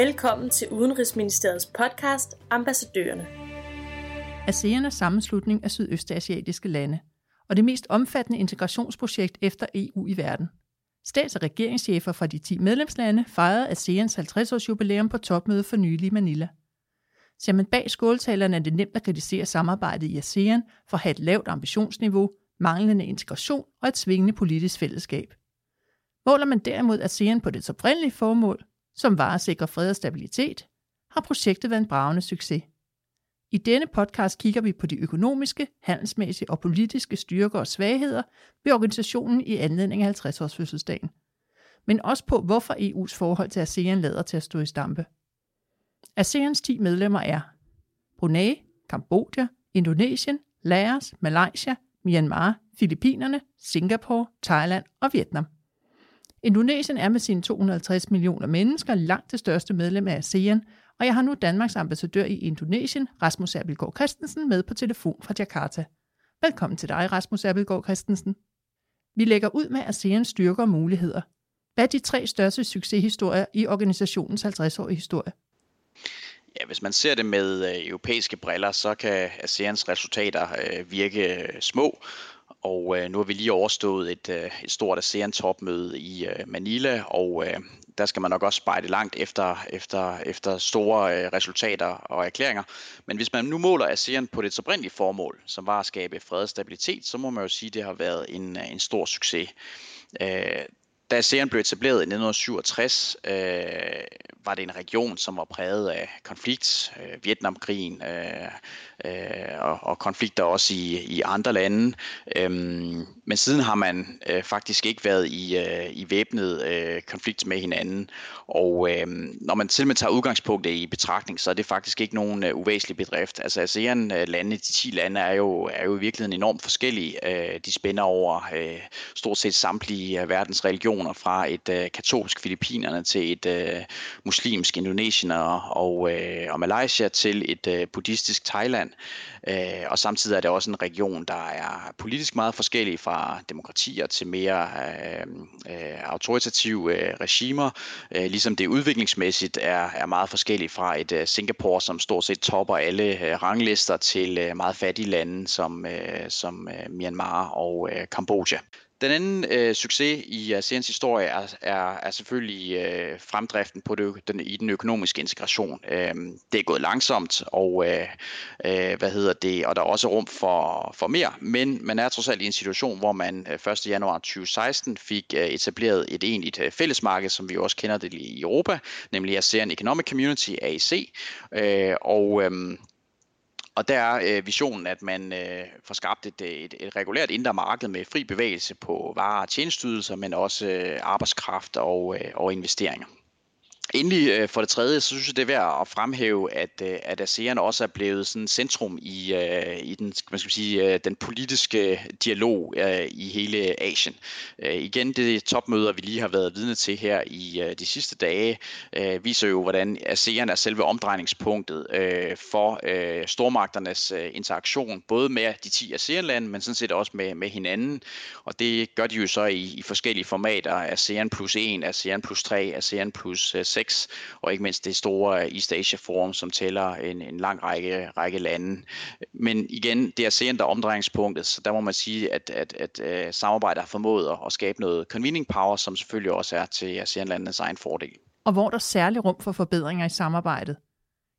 Velkommen til Udenrigsministeriets podcast Ambassadørerne. ASEAN er sammenslutning af sydøstasiatiske lande, og det mest omfattende integrationsprojekt efter EU i verden. Stats- og regeringschefer fra de 10 medlemslande fejrede ASEANs 50-års jubilæum på topmødet for nylig i Manila. Ser man bag skåltalerne er det nemt at kritisere samarbejdet i ASEAN for at have et lavt ambitionsniveau, manglende integration og et svingende politisk fællesskab. Måler man derimod ASEAN på dets oprindelige formål, som var at sikre fred og stabilitet, har projektet været en bragende succes. I denne podcast kigger vi på de økonomiske, handelsmæssige og politiske styrker og svagheder ved organisationen i anledning af 50-års fødselsdagen. Men også på, hvorfor EU's forhold til ASEAN lader til at stå i stampe. ASEANs 10 medlemmer er Brunei, Kambodja, Indonesien, Laos, Malaysia, Myanmar, Filippinerne, Singapore, Thailand og Vietnam. Indonesien er med sine 250 millioner mennesker langt det største medlem af ASEAN, og jeg har nu Danmarks ambassadør i Indonesien, Rasmus Abelgaard Christensen, med på telefon fra Jakarta. Velkommen til dig, Rasmus Abelgaard Christensen. Vi lægger ud med ASEANs styrker og muligheder. Hvad er de tre største succeshistorier i organisationens 50-årige historie? Ja, hvis man ser det med øh, europæiske briller, så kan ASEANs resultater øh, virke øh, små, og øh, nu har vi lige overstået et, øh, et stort ASEAN-topmøde i øh, Manila, og øh, der skal man nok også spejde langt efter, efter, efter store øh, resultater og erklæringer. Men hvis man nu måler ASEAN på det oprindelige formål, som var at skabe fred og stabilitet, så må man jo sige, at det har været en, øh, en stor succes. Øh, da ASEAN blev etableret i 1967, øh, var det en region, som var præget af konflikt, øh, Vietnamkrigen øh, øh, og, og konflikter også i, i andre lande. Øh, men siden har man øh, faktisk ikke været i, øh, i væbnet øh, konflikt med hinanden. Og øh, når man til med tager udgangspunkt i betragtning, så er det faktisk ikke nogen øh, uvæsentlig bedrift. Altså ASEAN-lande, øh, de 10 lande, er jo, er jo i virkeligheden enormt forskellige. Øh, de spænder over øh, stort set samtlige øh, verdens religioner, fra et øh, katolsk Filippinerne til et øh, muslimsk Indonesien og, og, øh, og Malaysia til et øh, buddhistisk Thailand. Øh, og samtidig er det også en region, der er politisk meget forskellig fra demokratier til mere øh, øh, autoritative øh, regimer, øh, ligesom det udviklingsmæssigt er, er meget forskelligt fra et øh, Singapore, som stort set topper alle øh, ranglister, til øh, meget fattige lande som, øh, som øh, Myanmar og øh, Kambodja. Den anden øh, succes i øh, ASEANs historie er, er, er selvfølgelig øh, fremdriften på det, den, i den økonomiske integration. Øh, det er gået langsomt, og øh, øh, hvad hedder det, og der er også rum for, for mere, men man er trods alt i en situation, hvor man øh, 1. Januar 2016 fik øh, etableret et egentligt øh, fællesmarked, som vi også kender det i Europa, nemlig ASEAN Economic Community, AEC, øh, og øh, og der er øh, visionen, at man øh, får skabt et, øh, et, et regulært indre marked med fri bevægelse på varer og tjenestydelser, men også øh, arbejdskraft og, øh, og investeringer. Endelig øh, for det tredje, så synes jeg, det er værd at fremhæve, at, øh, at ASEAN også er blevet sådan centrum i, øh, i den, man skal sige, den politiske dialog i hele Asien. Igen, det topmøder, vi lige har været vidne til her i de sidste dage, viser jo, hvordan ASEAN er selve omdrejningspunktet for stormagternes interaktion, både med de 10 ASEAN-lande, men sådan set også med, med hinanden. Og det gør de jo så i, i forskellige formater, ASEAN plus 1, ASEAN plus 3, ASEAN plus 6, 6, og ikke mindst det store øh, East Asia Forum, som tæller en, en lang række, række lande. Men igen, det er ASEAN, der omdrejningspunktet, så der må man sige, at, at, at, at samarbejdet har formået at skabe noget convening power, som selvfølgelig også er til ASEAN-landenes egen fordel. Og hvor er der særlig rum for forbedringer i samarbejdet?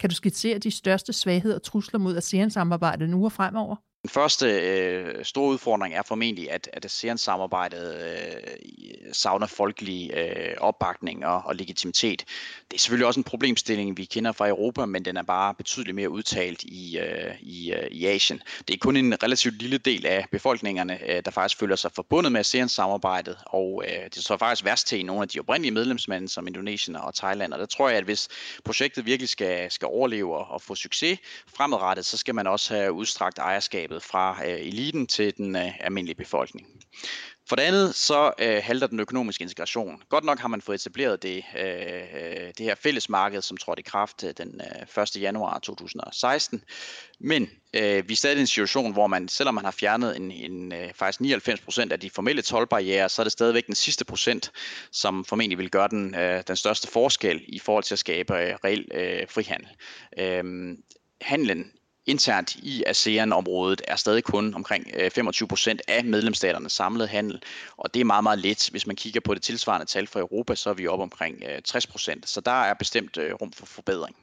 Kan du skitsere de største svagheder og trusler mod ASEAN-samarbejdet nu og fremover? Den første øh, store udfordring er formentlig, at, at ASEAN-samarbejdet øh, savner folkelig øh, opbakning og, og legitimitet. Det er selvfølgelig også en problemstilling, vi kender fra Europa, men den er bare betydeligt mere udtalt i, øh, i, øh, i Asien. Det er kun en relativt lille del af befolkningerne, øh, der faktisk føler sig forbundet med ASEAN-samarbejdet, og øh, det står faktisk værst til i nogle af de oprindelige medlemslande som Indonesien og Thailand. Og der tror jeg, at hvis projektet virkelig skal, skal overleve og, og få succes fremadrettet, så skal man også have udstrakt ejerskabet fra øh, eliten til den øh, almindelige befolkning. For det andet, så øh, halter den økonomiske integration. Godt nok har man fået etableret det, øh, det her fællesmarked, som trådte i kraft øh, den øh, 1. januar 2016. Men øh, vi er stadig i en situation, hvor man, selvom man har fjernet en, en, øh, faktisk 99 procent af de formelle tolvbarriere, så er det stadigvæk den sidste procent, som formentlig vil gøre den, øh, den største forskel i forhold til at skabe øh, reel øh, frihandel. Øh, handlen internt i ASEAN-området er stadig kun omkring øh, 25 procent af medlemsstaternes samlede handel, og det er meget, meget lidt. Hvis man kigger på det tilsvarende tal for Europa, så er vi oppe omkring øh, 60 procent, så der er bestemt øh, rum for forbedring.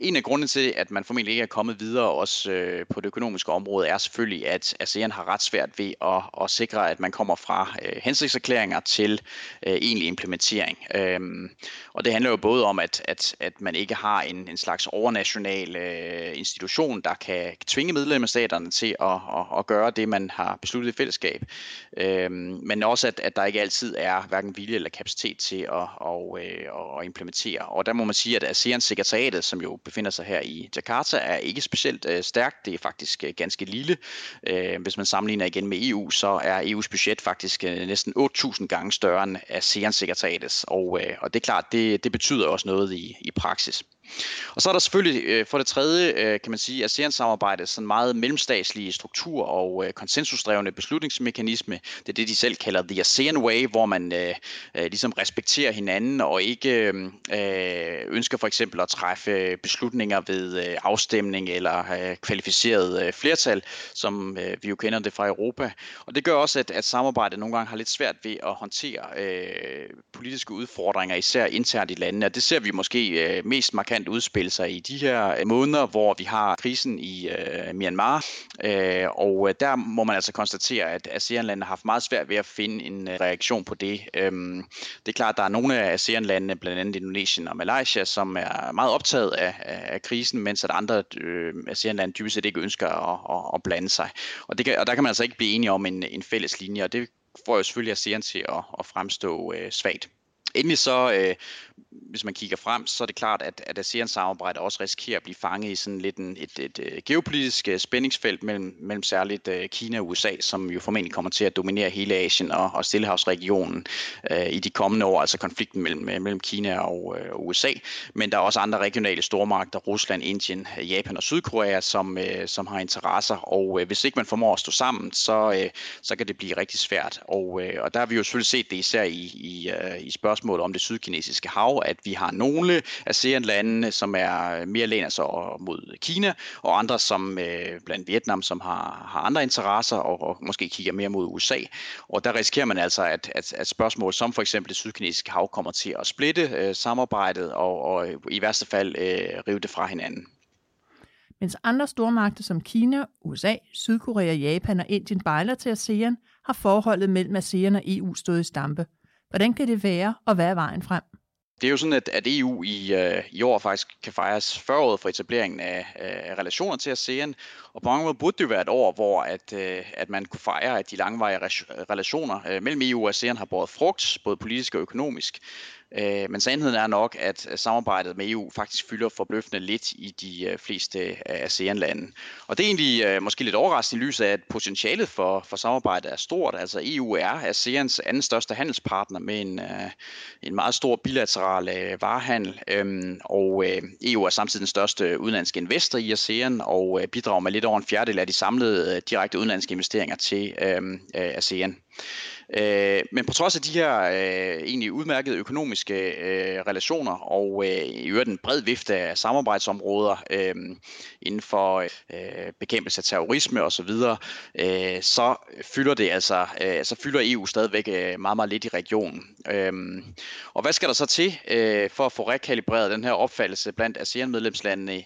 En af grundene til, at man formentlig ikke er kommet videre også øh, på det økonomiske område, er selvfølgelig, at ASEAN har ret svært ved at, at sikre, at man kommer fra øh, hensigtserklæringer til øh, egentlig implementering. Øhm, og det handler jo både om, at, at, at man ikke har en, en slags overnational øh, institution, der kan tvinge medlemsstaterne til at, at, at gøre det, man har besluttet i fællesskab. Øhm, men også, at, at der ikke altid er hverken vilje eller kapacitet til at, at, øh, at implementere. Og der må man sige, at ASEAN-sekretariatet, som jo befinder sig her i Jakarta, er ikke specielt øh, stærkt. Det er faktisk øh, ganske lille. Øh, hvis man sammenligner igen med EU, så er EU's budget faktisk øh, næsten 8.000 gange større end ASEAN-sekretariatets. Og, øh, og det er klart, det, det betyder også noget i, i praksis. Og så er der selvfølgelig øh, for det tredje, øh, kan man sige, ASEAN-samarbejdet sådan meget mellemstatslige struktur og øh, konsensusdrevne beslutningsmekanisme. Det er det, de selv kalder the ASEAN Way, hvor man øh, øh, ligesom respekterer hinanden og ikke øh, øh, ønsker for eksempel at træffe beslutninger ved øh, afstemning eller øh, kvalificeret øh, flertal, som øh, vi jo kender det fra Europa. Og det gør også, at, at samarbejdet nogle gange har lidt svært ved at håndtere øh, politiske udfordringer, især internt i landene. Og det ser vi måske øh, mest markant markant udspille sig i de her øh, måneder, hvor vi har krisen i øh, Myanmar. Øh, og øh, der må man altså konstatere, at ASEAN-landene har haft meget svært ved at finde en øh, reaktion på det. Øh, det er klart, at der er nogle af ASEAN-landene, blandt andet Indonesien og Malaysia, som er meget optaget af, af, af krisen, mens at andre øh, ASEAN-lande dybest set ikke ønsker at, at, at blande sig. Og, det kan, og der kan man altså ikke blive enige om en, en fælles linje, og det får jo selvfølgelig ASEAN til at, at fremstå øh, svagt. Endelig så øh, hvis man kigger frem, så er det klart, at, at ASEAN-samarbejdet også risikerer at blive fanget i sådan lidt en, et, et, et geopolitisk øh, spændingsfelt mellem, mellem særligt øh, Kina og USA, som jo formentlig kommer til at dominere hele Asien og, og Stillehavsregionen øh, i de kommende år, altså konflikten mellem, øh, mellem Kina og øh, USA. Men der er også andre regionale stormagter, Rusland, Indien, Japan og Sydkorea, som, øh, som har interesser, og øh, hvis ikke man formår at stå sammen, så, øh, så kan det blive rigtig svært. Og, øh, og der har vi jo selvfølgelig set det især i, i, øh, i spørgsmålet om det sydkinesiske hav, at vi har nogle ASEAN-landene, som er mere læner sig mod Kina, og andre som øh, blandt Vietnam, som har, har andre interesser og, og måske kigger mere mod USA. Og der risikerer man altså, at, at, at spørgsmål som for eksempel det sydkinesiske hav kommer til at splitte øh, samarbejdet og, og øh, i værste fald øh, rive det fra hinanden. Mens andre stormagter som Kina, USA, Sydkorea, Japan og Indien bejler til ASEAN, har forholdet mellem ASEAN og EU stået i stampe. Hvordan kan det være, og hvad er vejen frem? Det er jo sådan, at, at EU i, øh, i år faktisk kan fejres 40 år for etableringen af, af relationer til ASEAN, og på mange måder burde det jo være et år, hvor at, øh, at man kunne fejre, at de langvarige relationer øh, mellem EU og ASEAN har båret frugt, både politisk og økonomisk. Øh, men sandheden er nok, at øh, samarbejdet med EU faktisk fylder forbløffende lidt i de øh, fleste øh, ASEAN-lande. Og det er egentlig øh, måske lidt overraskende i lyset af, at potentialet for, for samarbejdet er stort. Altså EU er ASEANs anden største handelspartner med en, øh, en meget stor bilateral varehandel. Øhm, og EU er samtidig den største udenlandske investor i ASEAN og bidrager med lidt over en fjerdedel af de samlede direkte udenlandske investeringer til øhm, ASEAN. Øh, men på trods af de her øh, egentlig udmærkede økonomiske øh, relationer og øh, i øvrigt en bred vifte af samarbejdsområder øh, inden for øh, bekæmpelse af terrorisme osv., øh, så fylder det altså, øh, så fylder EU stadigvæk øh, meget, meget lidt i regionen. Øh, og hvad skal der så til øh, for at få rekalibreret den her opfattelse blandt ASEAN-medlemslandene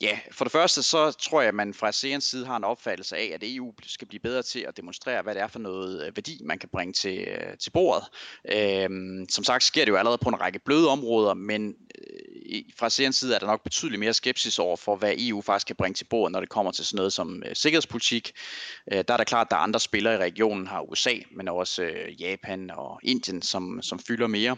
Ja, for det første så tror jeg, at man fra ASEANs side har en opfattelse af, at EU skal blive bedre til at demonstrere, hvad det er for noget øh, værdi, man kan bringe til, øh, til bordet. Øhm, som sagt sker det jo allerede på en række bløde områder, men øh, fra ASEANs side er der nok betydeligt mere skepsis over for, hvad EU faktisk kan bringe til bordet, når det kommer til sådan noget som øh, sikkerhedspolitik. Øh, der er da klart, at der er andre spillere i regionen, har USA, men også øh, Japan og Indien, som, som fylder mere.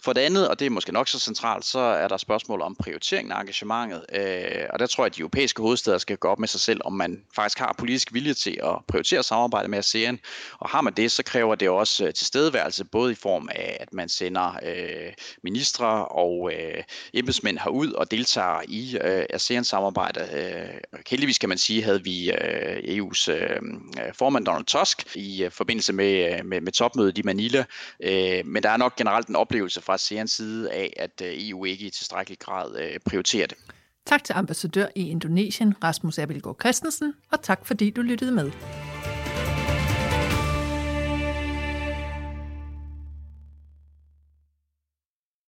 For det andet, og det er måske nok så centralt, så er der spørgsmål om prioriteringen af engagementet. Øh, og der tror jeg, at de europæiske hovedsteder skal gå op med sig selv, om man faktisk har politisk vilje til at prioritere samarbejde med ASEAN. Og har man det, så kræver det også øh, tilstedeværelse, både i form af, at man sender øh, ministre og øh, embedsmænd herud og deltager i øh, ASEAN-samarbejdet. Øh, heldigvis kan man sige, havde vi øh, EU's øh, formand Donald Tusk i øh, forbindelse med, øh, med, med topmødet i Manila. Øh, men der er nok generelt en oplevelse fra ASEANs side af, at øh, EU ikke i tilstrækkelig grad øh, prioriterer det. Tak til ambassadør i Indonesien, Rasmus Abelgaard Christensen, og tak fordi du lyttede med.